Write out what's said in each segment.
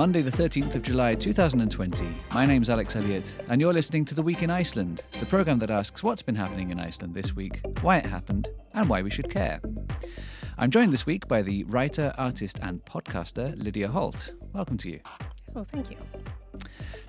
Monday, the 13th of July 2020. My name's Alex Elliott, and you're listening to The Week in Iceland, the programme that asks what's been happening in Iceland this week, why it happened, and why we should care. I'm joined this week by the writer, artist, and podcaster Lydia Holt. Welcome to you. Oh, thank you.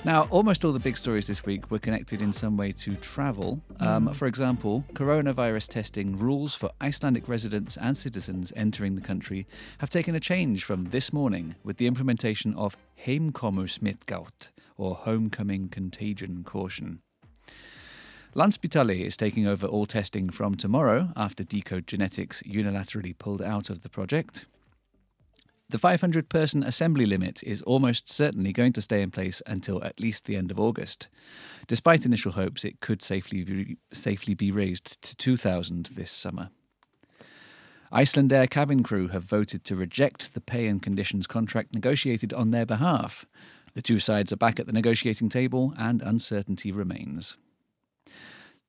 Now, almost all the big stories this week were connected in some way to travel. Um, Mm. For example, coronavirus testing rules for Icelandic residents and citizens entering the country have taken a change from this morning with the implementation of Heimkomusmitgát, or Homecoming Contagion Caution. Landspitali is taking over all testing from tomorrow after Decode Genetics unilaterally pulled out of the project. The 500 person assembly limit is almost certainly going to stay in place until at least the end of August. Despite initial hopes, it could safely be, safely be raised to 2,000 this summer. Icelandair cabin crew have voted to reject the pay and conditions contract negotiated on their behalf. The two sides are back at the negotiating table and uncertainty remains.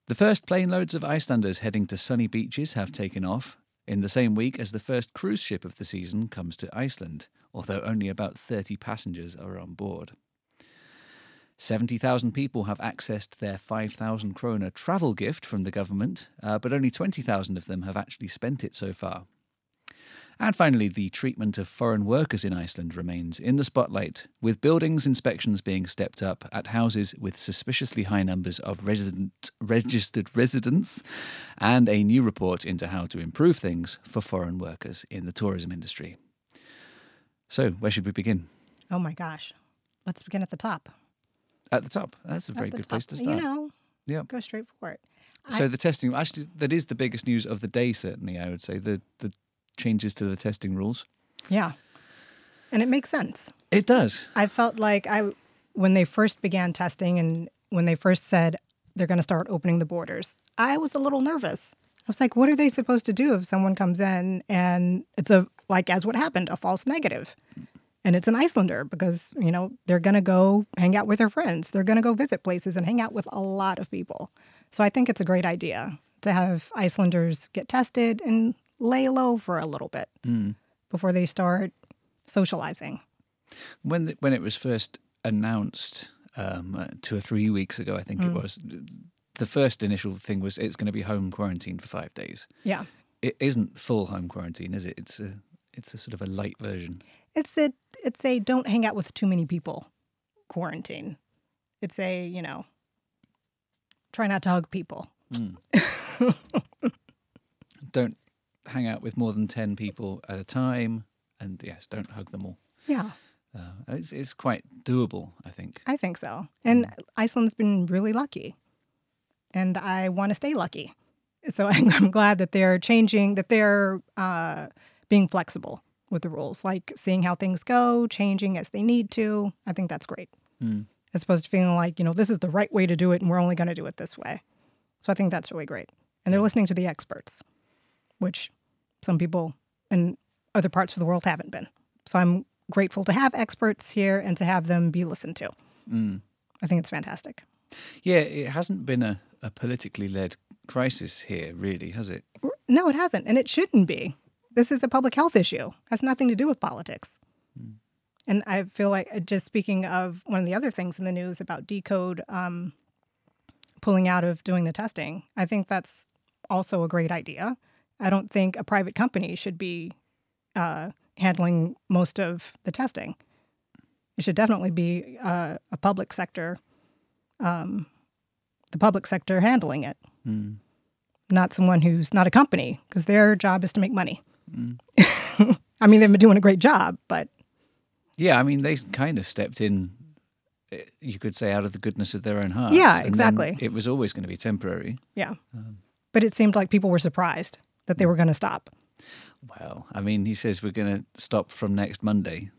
The first plane loads of Icelanders heading to sunny beaches have taken off, in the same week as the first cruise ship of the season comes to Iceland, although only about 30 passengers are on board. 70,000 people have accessed their 5,000 krona travel gift from the government, uh, but only 20,000 of them have actually spent it so far. And finally, the treatment of foreign workers in Iceland remains in the spotlight, with buildings inspections being stepped up at houses with suspiciously high numbers of resident, registered residents, and a new report into how to improve things for foreign workers in the tourism industry. So, where should we begin? Oh my gosh. Let's begin at the top. At the top. That's a very good place to start. You know, Yeah. go straight for it. So I- the testing, actually, that is the biggest news of the day. Certainly, I would say the the changes to the testing rules. Yeah. And it makes sense. It does. I felt like I, when they first began testing and when they first said they're going to start opening the borders, I was a little nervous. I was like, what are they supposed to do if someone comes in and it's a, like as what happened, a false negative? And it's an Icelander because, you know, they're going to go hang out with their friends. They're going to go visit places and hang out with a lot of people. So I think it's a great idea to have Icelanders get tested and lay low for a little bit before they start socializing. When the, when it was first announced um, uh, two or three weeks ago, I think it was. The first initial thing was it's going to be home quarantine for five days. Yeah. It isn't full home quarantine, is it? It's a it's a sort of a light version. It's a it's a don't hang out with too many people quarantine. It's a, you know, try not to hug people. Don't hang out with more than ten people at a time, and yes, don't hug them all. Yeah, Uh, it's, it's quite doable, I think. I think so. And Iceland's been really lucky. And I want to stay lucky. So I'm, glad that they're changing, that they're uh, being flexible with the rules, like seeing how things go, changing as they need to. I think that's great. As opposed to feeling like, you know, this is the right way to do it and we're only going to do it this way. So I think that's really great. And they're listening to the experts, which some people in other parts of the world haven't been. So I'm grateful to have experts here and to have them be listened to. I think it's fantastic. Yeah, it hasn't been a, a politically led crisis here, really, has it? No, it hasn't, and it shouldn't be. This is a public health issue. It has nothing to do with politics. And I feel like uh, just speaking of one of the other things in the news about Decode um, pulling out of doing the testing, I think that's also a great idea. I don't think a private company should be uh, handling most of the testing. It should definitely be uh, a public sector, um, the public sector handling it not someone who's not a company because their job is to make money. I mean, they've been doing a great job, but Yeah, I mean, they kind of stepped in, eh, you could say, out of the goodness of their own hearts. Yeah, exactly. It was always going to be temporary. yeah. but it seemed like people were surprised that they were going to stop. Well, I mean, he says we're going to stop from next Monday.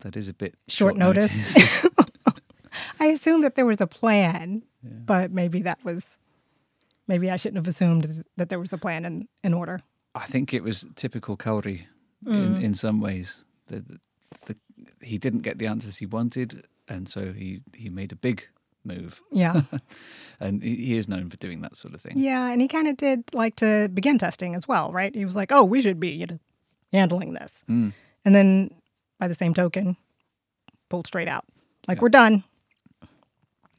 That is a bit Short notice. I assumed that there was a plan, but maybe that was, maybe I shouldn't have assumed that there was a plan in, in order. I think it was typical Kári Mm. in, in some ways. The, the, the, he didn't get the answers he wanted, and so he, he made a big move. Yeah. And he, is known for doing that sort of thing. yeah. And he kind of did like to begin testing as well, right? He was like, oh, we should be you know, handling this. Mm. And then by the same token, pulled straight out. Like we're done,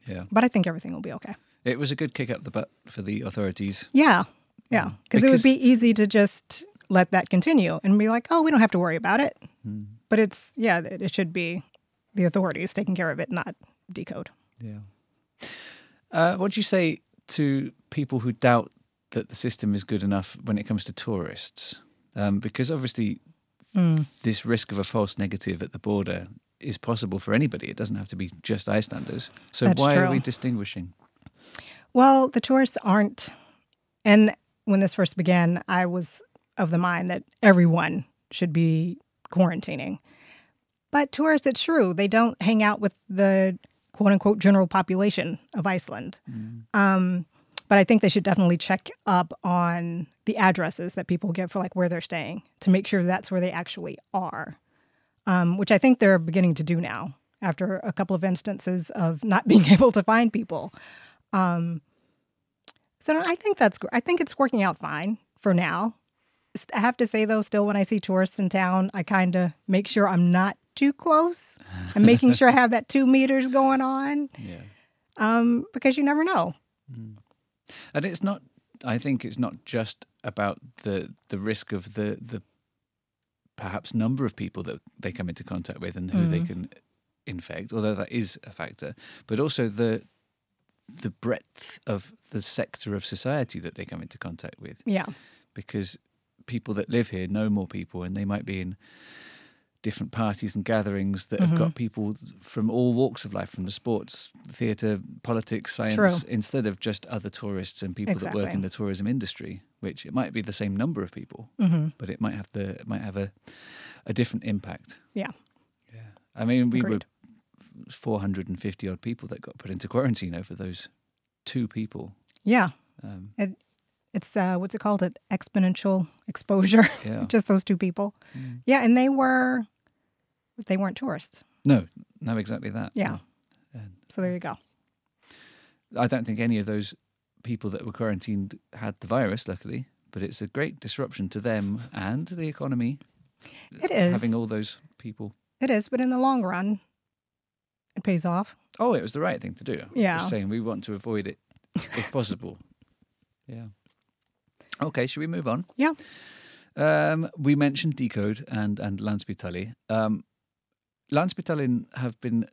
Yeah. but I think everything will be okay. It was a good kick up the butt for the authorities. Yeah, yeah, because it would be easy to just let that continue and be like, oh, we don't have to worry about it. Hmm. But it's yeah, it should be the authorities taking care of it, not decode. Yeah. Uh, what do you say to people who doubt that the system is good enough when it comes to tourists? Um, because obviously, this risk of a false negative at the border is possible for anybody. It doesn't have to be just Icelanders. So That's why are we distinguishing? Well, the tourists aren't. And when this first began, I was of the mind that everyone should be quarantining. But tourists, it's true, they don't hang out with the quote unquote general population of Iceland. Um, but I think they should definitely check up on the addresses that people get for like where they're staying to make sure that's where they actually are, um, which I think they're beginning to do now after a couple of instances of not being able to find people. Um, so I think that's I think it's working out fine for now. I have to say though, still when I see tourists in town, I kind of make sure I'm not too close. I'm making sure I have that two meters going on Yeah. um, because you never know. And it's not. I think it's not just about the the risk of the the perhaps number of people that they come into contact with and who they can infect, although that is a factor, but also the the breadth of the sector of society that they come into contact with, Yeah, because people that live here know more people, and they might be in different parties and gatherings that have got people from all walks of life, from the sports, theatre, politics, science, True. instead of just other tourists and people that work in the tourism industry. Which it might be the same number of people, but it might have the it might have a a different impact. yeah, Yeah, I mean we Agreed. were four hundred and fifty odd people that got put into quarantine over those two people. yeah. Um, It, it's uh, what's it called? It exponential exposure. Yeah. Just those two people. Yeah, and they were they weren't tourists. no, no, exactly that. Yeah. And So there you go. I don't think any of those people that were quarantined had the virus, luckily. But it's a great disruption to them and the economy. It is. having all those people. It is, but in the long run, it pays off. Oh, it was the right thing to do. Yeah. Just saying we want to avoid it if possible. Yeah. Okay, should we move on? Yeah. Um, we mentioned Decode and and Landspitali. Um, Landspitalin have been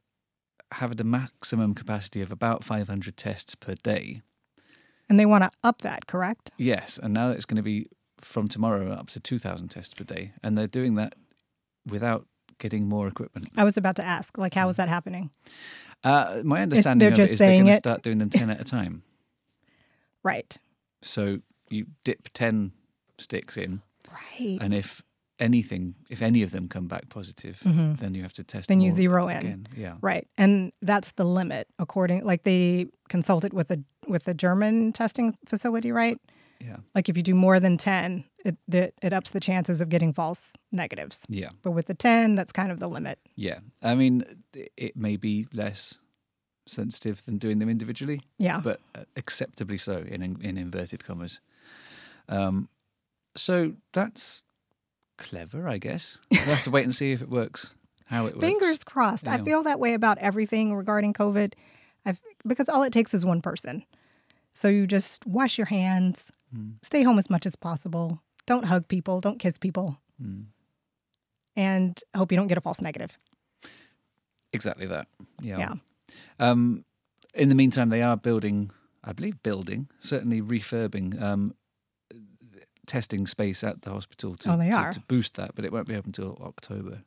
have a maximum capacity of about 500 tests per day. And they want to up that, correct? Yes, and now it's going to be from tomorrow up to 2,000 tests per day, and they're doing that without getting more equipment. I was about to ask, like, how is that happening? Uh, my understanding they're of just it is they're saying going to start doing them 10 at a time. Right. So you dip 10 sticks in, Right. and if anything, if any of them come back positive, then you have to test Mm-hmm. Then you zero in. again. Yeah. Right. And that's the limit according like they consulted with a with a German testing facility, right? Yeah. Like if you do more than 10, it it, it ups the chances of getting false negatives. Yeah. But with the 10, that's kind of the limit. Yeah. I mean, it- may be less sensitive than doing them individually, Yeah. but uh, acceptably so in in inverted commas. Um, so that's clever, I guess. We'll have to wait and see if it works, how it works. Fingers crossed. I feel that way about everything regarding COVID. I've, because all it takes is one person. So you just wash your hands, Hmm. stay home as much as possible. Don't hug people, don't kiss people, Mm. and hope you don't get a false negative. Exactly that. Yeah. Yeah. Um, in the meantime, they are building, I believe, building, certainly refurbing, um, testing space at the hospital to, Oh, they to, are? to boost that, but it won't be open until October.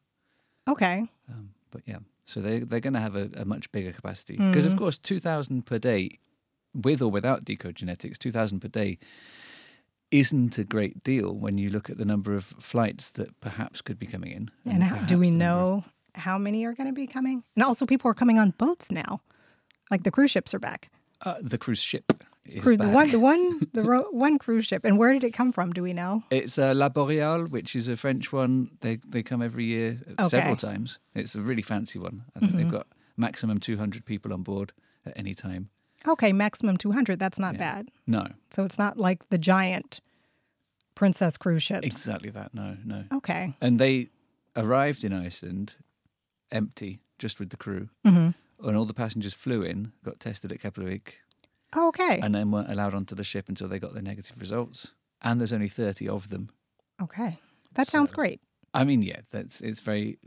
Okay. Um, but yeah, so they they're going to have a, a much bigger capacity because, of course, two thousand per day, with or without decode genetics, two thousand per day isn't a great deal when you look at the number of flights that perhaps could be coming in. And how, do we number of- know how many are going to be coming? And also, people are coming on boats now. Like the cruise ships are back. uh, the cruise ship Cruise, the one, the one, the ro- one cruise ship. And where did it come from? Do we know? It's uh, La Boreale, which is a French one. They they come every year uh, several times. It's a really fancy one. I think they've got maximum 200 people on board at any time. Okay, maximum two hundred. That's not Yeah. bad. No, So it's not like the giant princess cruise ships. exactly that. No, no. Okay. And they arrived in Iceland empty just with the crew, hmm and all the passengers flew in, got tested at Keflavik, Okay. and then weren't allowed onto the ship until they got their negative results. And there's only 30 of them. okay. That sounds great. I mean, yeah, that's it's very.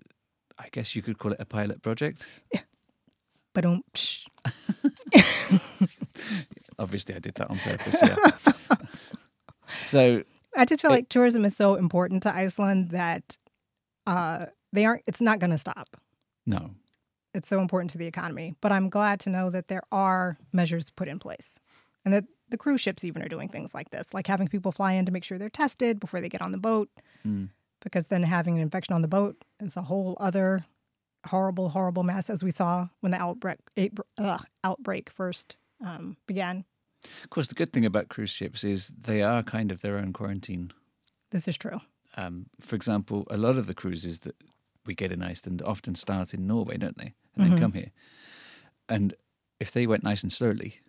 I guess you could call it a pilot project. Yeah. But um, Obviously, I did that on purpose. Yeah. so I just feel It- like tourism is so important to Iceland that uh, they aren't. It's not going to stop. no, It's so important to the economy. But I'm glad to know that there are measures put in place, and that the cruise ships even are doing things like this, like having people fly in to make sure they're tested before they get on the boat, Mm. because then having an infection on the boat is a whole other horrible, horrible mess, as we saw when the outbreak uh, outbreak first um, began. of course, the good thing about cruise ships is they are kind of their own quarantine. This is true. Um, for example, a lot of the cruises that we get in Iceland often start in Norway, don't they, and then Mhm. come here. And if they went nice and slowly,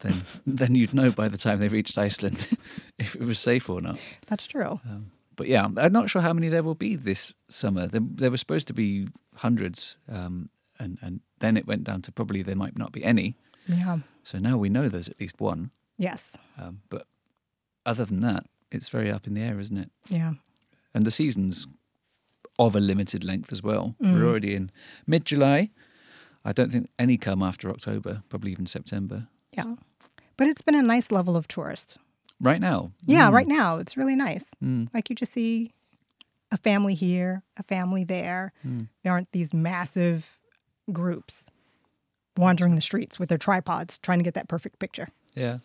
then then you'd know by the time they reached Iceland if it was safe or not. That's true. Um, but yeah, I'm not sure how many there will be this summer. There, there were supposed to be hundreds, um, and and then it went down to probably there might not be any. Yeah. So now we know there's at least one. Yes. Um, but other than that, it's very up in the air, isn't it? Yeah. And the season's of a limited length as well. Mm. We're already in mid July. I don't think any come after October, probably even September. Yeah. But it's been a nice level of tourists. Right now. Yeah, Mm, right now it's really nice. mm, Like you just see a family here, a family there. mm. There aren't these massive groups wandering the streets with their tripods trying to get that perfect picture. Yeah.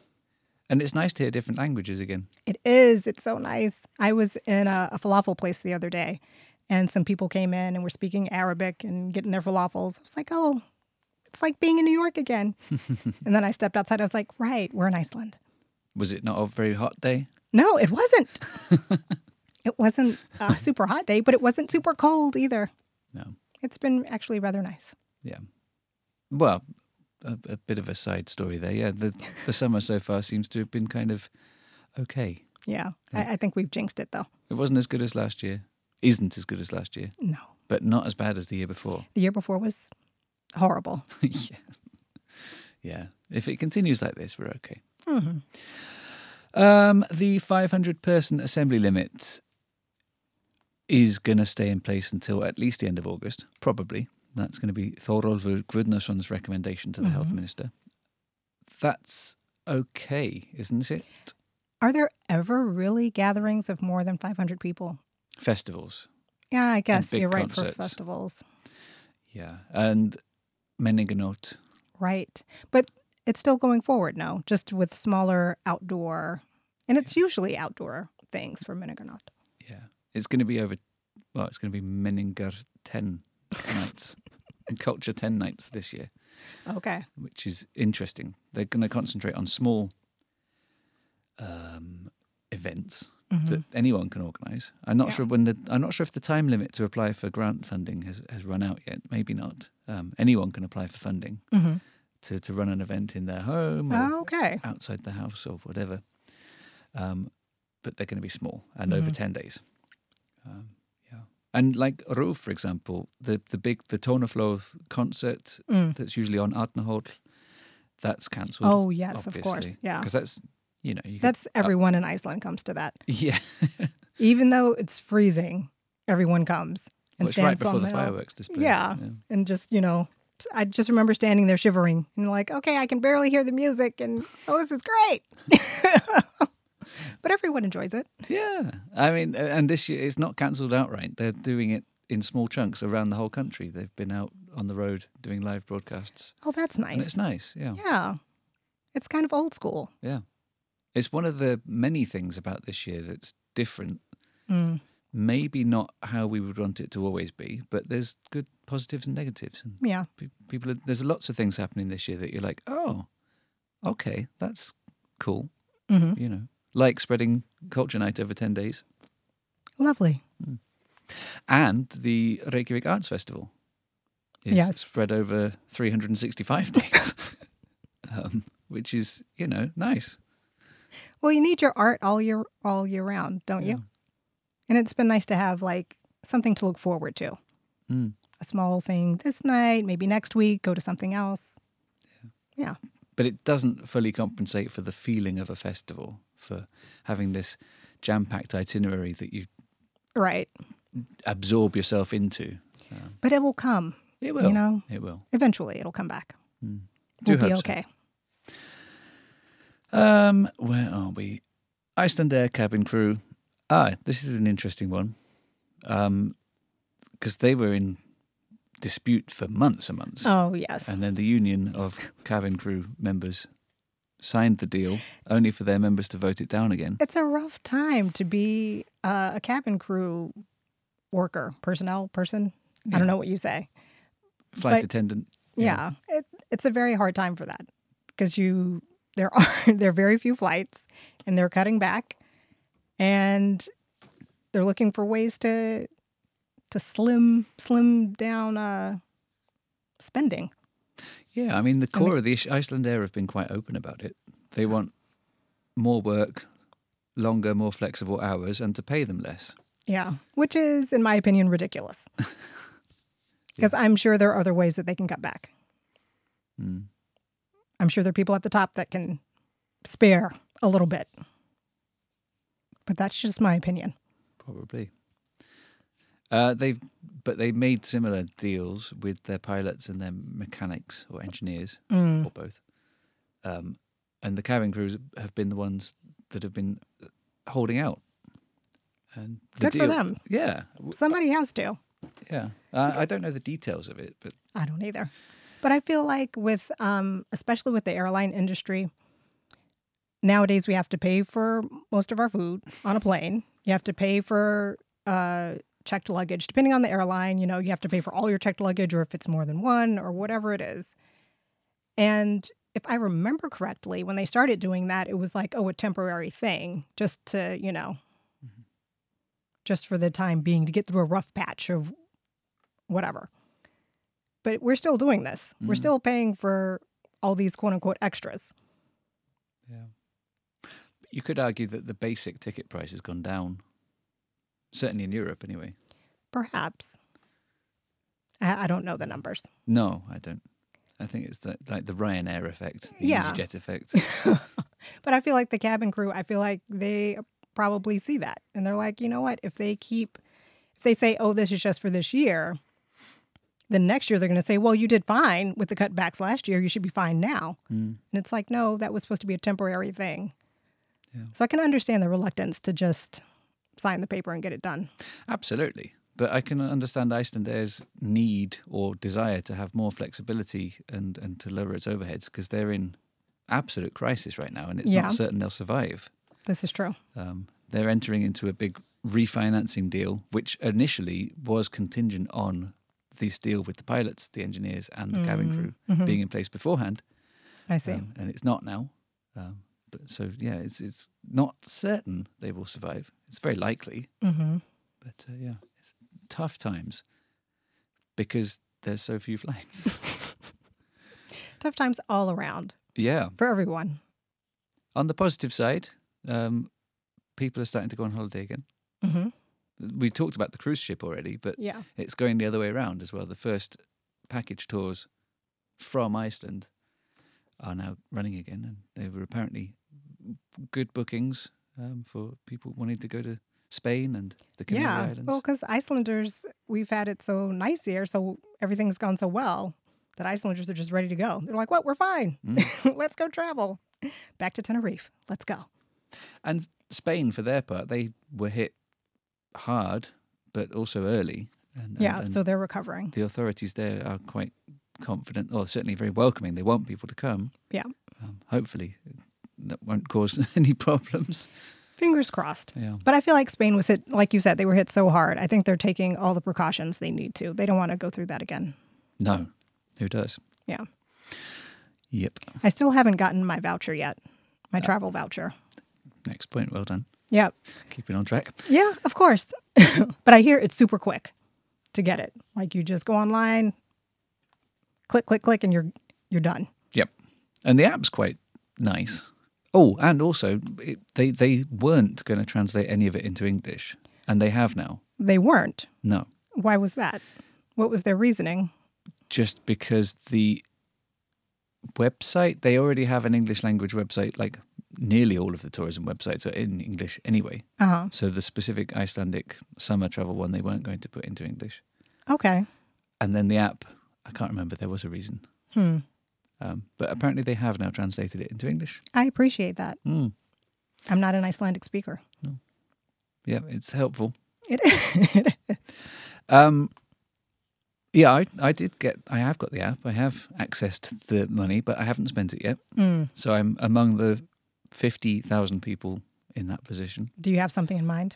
And it's nice to hear different languages again. It is. It's so nice. I was in a, a falafel place the other day and some people came in and were speaking Arabic and getting their falafels. I was like, oh, it's like being in New York again. and then I stepped outside. I was like, right, we're in Iceland. Was it not a very hot day? No, it wasn't. it wasn't a super hot day, but it wasn't super cold either. No. It's been actually rather nice. Yeah. Well, a, a bit of a side story there. Yeah, the the summer so far seems to have been kind of okay. Yeah. Yeah. I, I think we've jinxed it though. It wasn't as good as last year. Isn't as good as last year, No. but not as bad as the year before. The year before was horrible. yeah. Yeah. If it continues like this, we're okay. hmm Um, the 500 person assembly limit is going to stay in place until at least the end of August, probably. That's going to be Thorolfur Gudnason's recommendation to the health Mhm. minister. That's okay, isn't it? Are there ever really gatherings of more than 500 people? Festivals. Yeah, I guess you're right for festivals. Yeah. And Menningarnótt. Right. But it's still going forward now, just with smaller outdoor, and it's usually outdoor things for Menningarnótt. Yeah. It's going to be over, well, it's going to be Menningar 10 nights, and Culture 10 nights this year. Okay. which is interesting. They're going to concentrate on small um, events Mhm. that anyone can organise. I'm not Yeah. sure when the I'm not sure if the time limit to apply for grant funding has, has run out yet. Maybe not. Um, anyone can apply for funding Mhm. to, to run an event in their home or Okay. outside the house or whatever. Um, but they're going to be small and over Mhm. ten days. Um, yeah, and like Ruv, for example, the the big the Tónaflóð concert Mm. that's usually on Arnarhóll, that's cancelled. Oh, yes, of course. Yeah. because that's you know you could- That's everyone in Iceland comes to that. yeah. Even though it's freezing, everyone comes and well, it's right stands before the fireworks display. Yeah. and just, you know, I just remember standing there shivering and like, okay, I can barely hear the music and oh, this is great. but everyone enjoys it. yeah. I mean, uh, and this year it's not cancelled outright. They're doing it in small chunks around the whole country. They've been out on the road doing live broadcasts, Oh, that's nice. and nice. it's nice. Yeah. Yeah. It's kind of old school. Yeah. It's one of the many things about this year that's different. Mm. Maybe not how we would want it to always be, but there's good positives and negatives. And Yeah. people, are, there's lots of things happening this year that you're like, oh, okay, that's cool. hmm You know, like spreading culture night over 10 days Lovely. and the Reykjavik Arts Festival is Yes. spread over 365 days, um, which is, you know, nice. Well, you need your art all year all year round, don't Yeah. you? And it's been nice to have like something to look forward to. Mm. a small thing this night, maybe next week, go to something else. Yeah. yeah. But it doesn't fully compensate for the feeling of a festival, for having this jam packed itinerary that you Right. absorb yourself into. But it will come. It will. You know? It will. Eventually, it'll come back. Do We'll be hope so. Um, where are we? Icelandair cabin crew. Ah, this is an interesting one. Um, because they were in dispute for months and months, Oh, yes. and then the union of cabin crew members signed the deal, only for their members to vote it down again. It's a rough time to be uh, a cabin crew worker, personnel person. I don't know what you say. Flight but- attendant. Yeah, It, it's a very hard time for that because you there are there are very few flights and they're cutting back and they're looking for ways to to slim slim down uh, spending. Yeah, I mean, the core of the Ish- Icelandair have been quite open about it. They want more work, longer, more flexible hours, and to pay them less. Yeah, which is, in my opinion, ridiculous. Because I'm sure there are other ways that they can cut back. Mm. I'm sure there are people at the top that can spare a little bit. But that's just my opinion. Probably. Uh, they've, but they made similar deals with their pilots and their mechanics or engineers, Mm. or both. Um, and the cabin crews have been the ones that have been holding out. And Good for them. Yeah, Somebody has to. yeah. Uh, I don't know the details of it, but I don't either. But I feel like with, um, especially with the airline industry, nowadays we have to pay for most of our food on a plane. You have to pay for uh, checked luggage, depending on the airline. You know, you have to pay for all your checked luggage, or if it's more than one, or whatever it is. And if I remember correctly, when they started doing that, it was like, oh, a temporary thing, just to, you know, just for the time being to get through a rough patch of whatever. But we're still doing this. We're Mhm. still paying for all these quote unquote extras. Yeah. You could argue that the basic ticket price has gone down. Certainly in Europe, anyway. Perhaps. I, I don't know the numbers. No, I don't. I think it's the, like the Ryanair effect, the Yeah. EasyJet effect. But I feel like the cabin crew, I feel like they probably see that. And they're like, you know what? If they keep, if they say, oh, this is just for this year, then next year they're going to say, well, you did fine with the cutbacks last year. You should be fine now. Mm. And it's like, no, that was supposed to be a temporary thing. Yeah. So I can understand the reluctance to just sign the paper and get it done. Absolutely. But I can understand Icelandair's need or desire to have more flexibility and, and to lower its overheads because they're in absolute crisis right now and it's Yeah. not certain they'll survive. This is true. Um, they're entering into a big refinancing deal, which initially was contingent on this deal with the pilots, the engineers, and the cabin crew being in place beforehand. I see. Um, and it's not now. Um, but so yeah, it's it's not certain they will survive. It's very likely, hmm but uh, yeah, it's tough times because there's so few flights. Tough times all around yeah. for everyone. On the positive side, um, people are starting to go on holiday again. hmm We talked about the cruise ship already, but Yeah. it's going the other way around as well. The first package tours from Iceland are now running again, and they were apparently good bookings um, for people wanting to go to Spain and the Canary yeah. Islands. Well, because Icelanders, we've had it so nice here, so everything's gone so well that Icelanders are just ready to go. They're like, "What? We're fine. Mm. Let's go travel back to Tenerife. Let's go." And Spain, for their part, they were hit hard, but also early. And, and- Yeah. and so they're recovering. the authorities there are quite confident, or certainly very welcoming. They want people to come. Yeah. Um, hopefully, that won't cause any problems. Fingers crossed. Yeah. But I feel like Spain was hit, like you said, they were hit so hard. I think they're taking all the precautions they need to. They don't want to go through that again. No, who does? Yeah. Yep. I still haven't gotten my voucher yet, my travel voucher. Next point. Well done. Yeah. Keeping on track. Yeah, of course. but I hear it's super quick to get it. Like you just go online, click, click, click, and you're you're done. Yep. And the app's quite nice. Oh, and also it, they they weren't going to translate any of it into English, and they have now. They weren't. No, Why was that? What was their reasoning? just because the website they already have an English language website. Like nearly all of the tourism websites are in English anyway. Uh huh. So the specific Icelandic summer travel one they weren't going to put into English. Okay. And then the app, I can't remember. There was a reason, Hmm. um, but apparently they have now translated it into English. I appreciate that. Mm. I'm not an Icelandic speaker. No. Yeah, it's helpful. It is. Um, yeah, I, I did get. I have got the app. I have accessed the money, but I haven't spent it yet. Mm. So I'm among the fifty thousand people in that position. Do you have something in mind?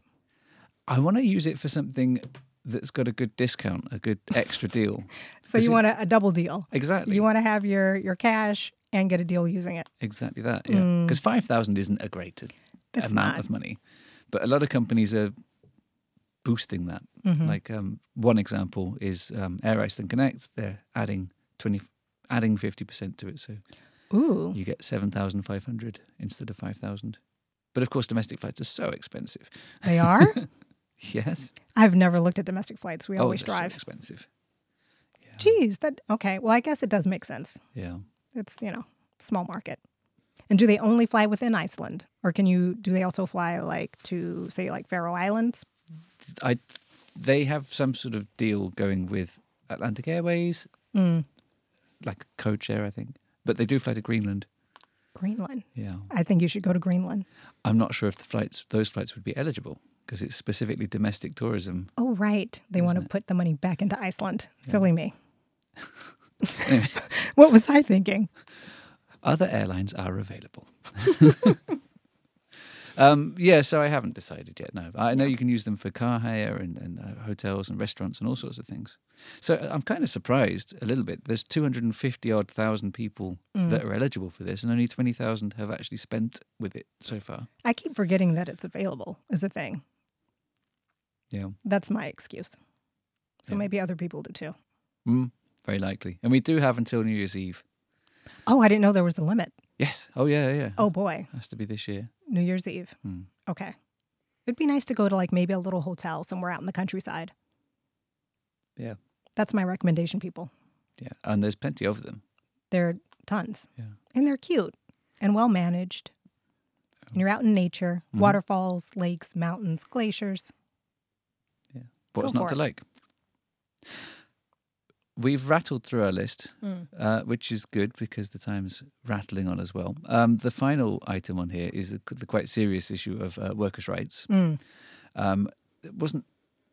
I want to use it for something that's got a good discount, a good extra deal. So you it- want a, a double deal. Exactly. You want to have your your cash and get a deal using it. exactly that. Yeah. Mm. Because five thousand isn't a great It's amount not. of money, but a lot of companies are boosting that. Mhm. Like um, one example is um, Air Iceland Connect. They're adding twenty, adding fifty percent to it, so Ooh. you get seven thousand five hundred instead of five thousand. But of course, domestic flights are so expensive. They are? Yes. I've never looked at domestic flights. We always oh, so drive. expensive. Yeah. Geez, that okay. Well, I guess it does make sense. Yeah. It's, you know, small market. And do they only fly within Iceland? Or can you do they also fly like to say like Faroe Islands? I they have some sort of deal going with Atlantic Airways, Mm. like code share, I think. But they do fly to Greenland. Greenland. Yeah. I think you should go to Greenland. I'm not sure if the flights those flights would be eligible because it's specifically domestic tourism. Oh right. They want to it? put the money back into Iceland. Silly me. What was I thinking? other airlines are available. um, yeah, so I haven't decided yet. No, I know you can use them for car hire and, and uh, hotels and restaurants and all sorts of things. So I'm kind of surprised a little bit. There's 250 odd thousand people Mm. that are eligible for this, and only 20,000 have actually spent with it so far. I keep forgetting that it's available as a thing. Yeah, That's my excuse. So Yeah. maybe other people do too. mm, very likely. And we do have until New Year's Eve. Oh, I didn't know there was a limit. Yes. Oh yeah, yeah. Oh boy, has to be this year. New Year's Eve. Hmm. Okay. It'd be nice to go to like maybe a little hotel somewhere out in the countryside. Yeah. That's my recommendation, people. Yeah, and there's plenty of them. There are tons. Yeah. And they're cute and well managed. And you're out in nature, Mhm. waterfalls, lakes, mountains, glaciers. Yeah. What's not to like? We've rattled through our list, Mm. uh, which is good because the time's rattling on as well. Um, the final item on here is the, the quite serious issue of uh, workers' rights. Mm. Um, it wasn't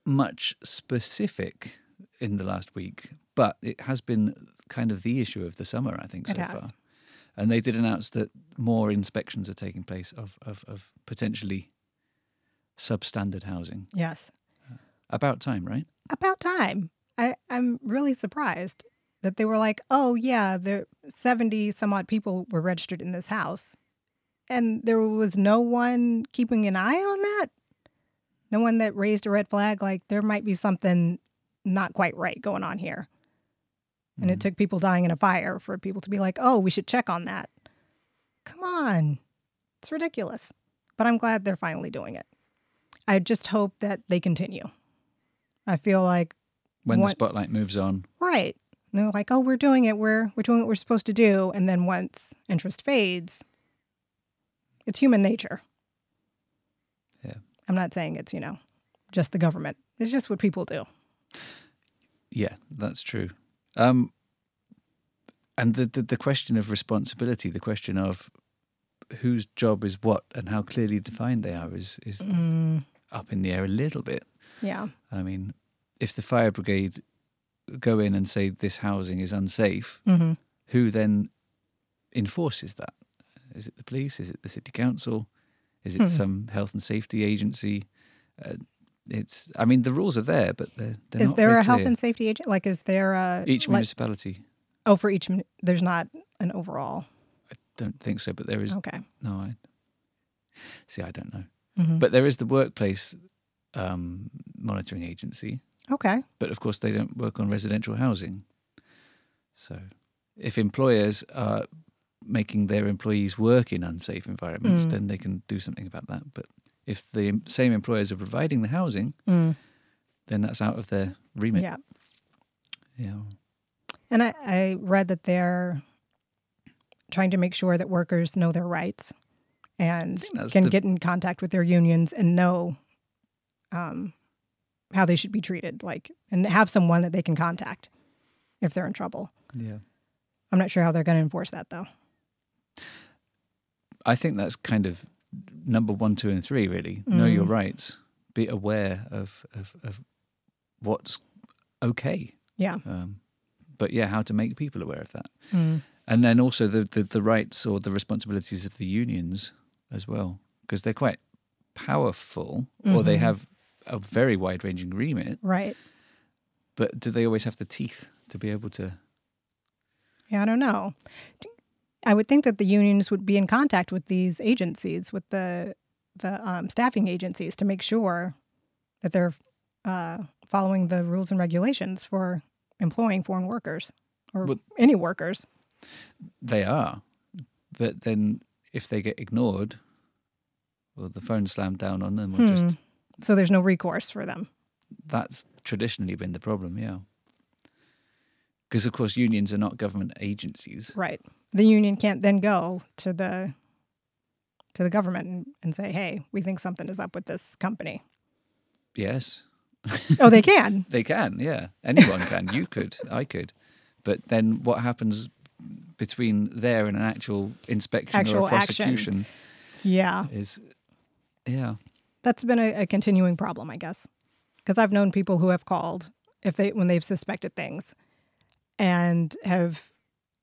much specific in the last week, but it has been kind of the issue of the summer, I think, so far. And they did announce that more inspections are taking place of, of, of potentially substandard housing. Yes. About time, right? About time. I, I'm really surprised that they were like, oh, yeah, there 70 some odd people were registered in this house. And there was no one keeping an eye on that. No one that raised a red flag, like there might be something not quite right going on here. And it Mhm. took people dying in a fire for people to be like, oh, we should check on that. Come on. It's ridiculous. But I'm glad they're finally doing it. I just hope that they continue. I feel like, when the spotlight moves on. right. And they're like, oh, we're doing it. We're, we're doing what we're supposed to do. And then once interest fades, it's human nature. Yeah. I'm not saying it's, you know, just the government. It's just what people do. Yeah, that's true. Um, and the, the the question of responsibility, the question of whose job is what and how clearly defined they are, is is Mm, up in the air a little bit. yeah. I mean, if the fire brigade go in and say this housing is unsafe, hmm who then enforces that? Is it the police? Is it the city council? Is it Hmm. some health and safety agency? Uh, it's. I mean, the rules are there, but they're. they're Is there a health and safety agent? Like, is there a each like- municipality? Oh, for each, there's not an overall. I don't think so, but there is. Okay. No, I see. I don't know, Mhm. but there is the workplace um, monitoring agency. Okay. But of course, they don't work on residential housing. So, if employers are making their employees work in unsafe environments, Mm. then they can do something about that. But if the same employers are providing the housing, Mm, then that's out of their remit. yeah. Yeah. And I, I read that they're trying to make sure that workers know their rights and can the- get in contact with their unions and know um, how they should be treated, like, and have someone that they can contact if they're in trouble. Yeah. I'm not sure how they're going to enforce that, though. I think that's kind of number one, two, and three. Really, know your Mm. rights. Be aware of of, of what's okay. Yeah. Um, but yeah, how to make people aware of that, Mm. and then also the the, the rights or the responsibilities of the unions as well, because they're quite powerful, or they Mhm. have a very wide ranging remit. Right. But do they always have the teeth to be able to? Yeah, I don't know. I would think that the unions would be in contact with these agencies, with the the um, staffing agencies, to make sure that they're uh, following the rules and regulations for employing foreign workers or Well- any workers. They are, but then if they get ignored, or the phone slammed down on them, or just Hmm. So there's no recourse for them. that's traditionally been the problem, yeah. Because of course unions are not government agencies. Right. The union can't then go to the to the government and, and say, "Hey, we think something is up with this company." Yes, oh, they can. they can. Yeah, anyone can. You could. I could. But then what happens between there and an actual inspection or Actual a action. prosecution Yeah. is, yeah, that's been a, a continuing problem, I guess, because I've known people who have called if they when they've suspected things, and have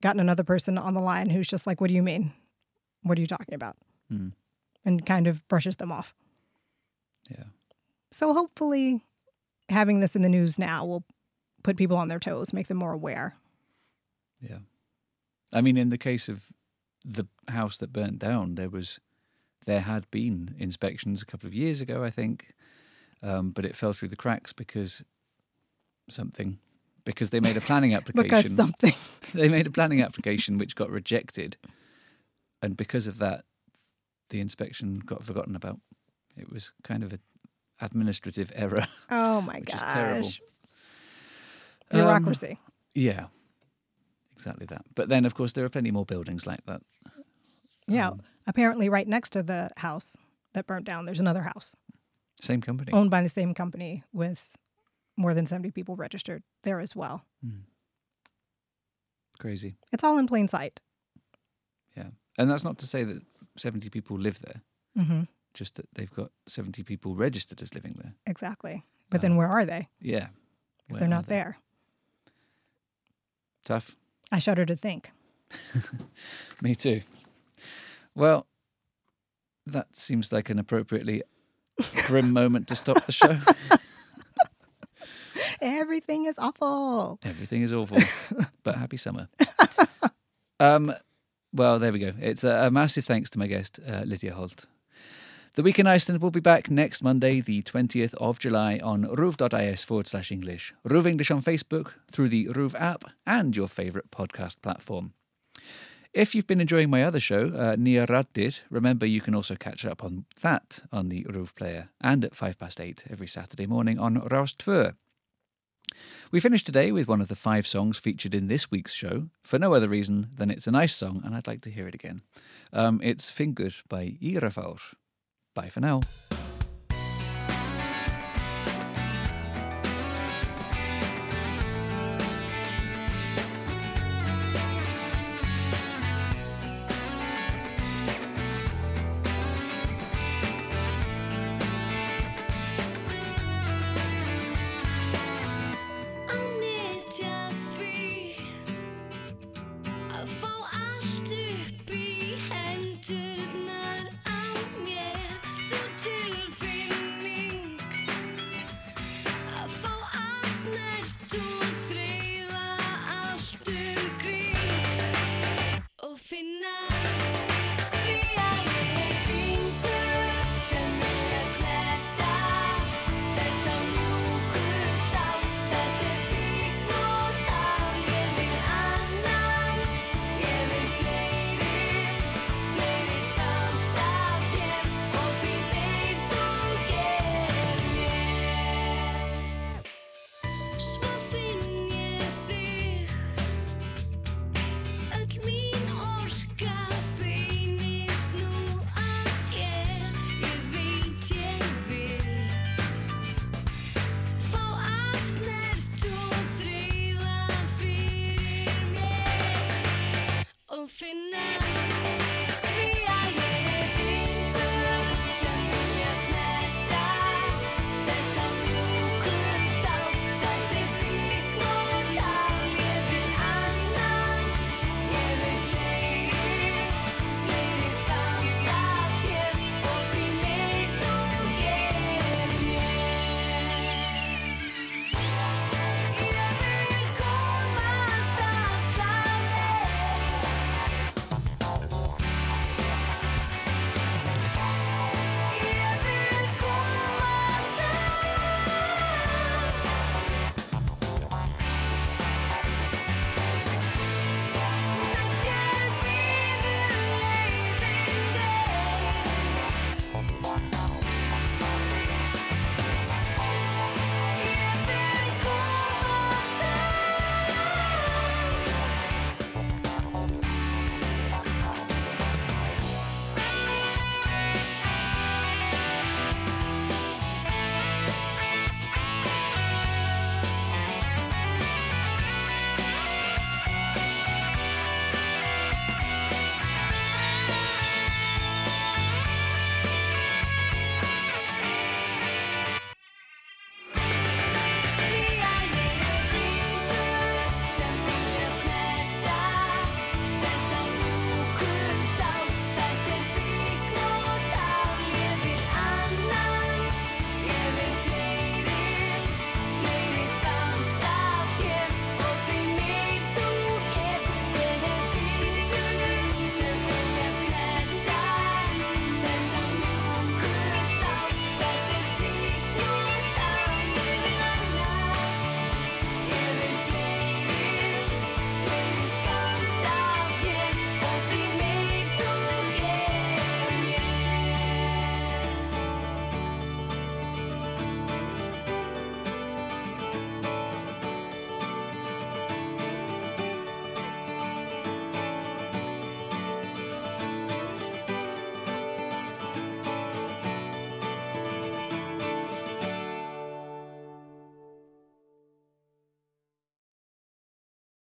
gotten another person on the line who's just like, "What do you mean? What are you talking about?" Hmm. and kind of brushes them off. yeah. So hopefully, having this in the news now will put people on their toes, make them more aware. Yeah. I mean, in the case of the house that burnt down, there was, there had been inspections a couple of years ago, I think, um, but it fell through the cracks because something, because they made a planning application. Because something. they made a planning application which got rejected, and because of that, the inspection got forgotten about. It was kind of an administrative error. Oh my Which is gosh. terrible. Um, Bureaucracy. yeah, exactly that. But then, of course, there are plenty more buildings like that. yeah. um, Apparently, right next to the house that burnt down, there's another house. Same company. owned by the same company with more than 70 people registered there as well. Hmm. Crazy. It's all in plain sight. Yeah. And that's not to say that 70 people live there, hmm just that they've got 70 people registered as living there. Exactly. But then where are they Yeah. if they're not they? there? Tough. I shudder to think. Me too. Well, that seems like an appropriately grim moment to stop the show. Everything is awful. Everything is awful, but happy summer. Um, well, there we go. It's a, a massive thanks to my guest, uh, Lydia Holt. The Week in Iceland will be back next Monday, the 20th of July, on ruv.is forward slash English, Ruv English on Facebook, through the Ruv app, and your favourite podcast platform. If you've been enjoying my other show, uh, Nia Raddir, remember you can also catch up on that on the Ruv player and at 5 past 8 every Saturday morning on 2. We finished today with one of the five songs featured in this week's show, for no other reason than it's a nice song and I'd like to hear it again. Um, it's Fingur by Írafár. Bye for now.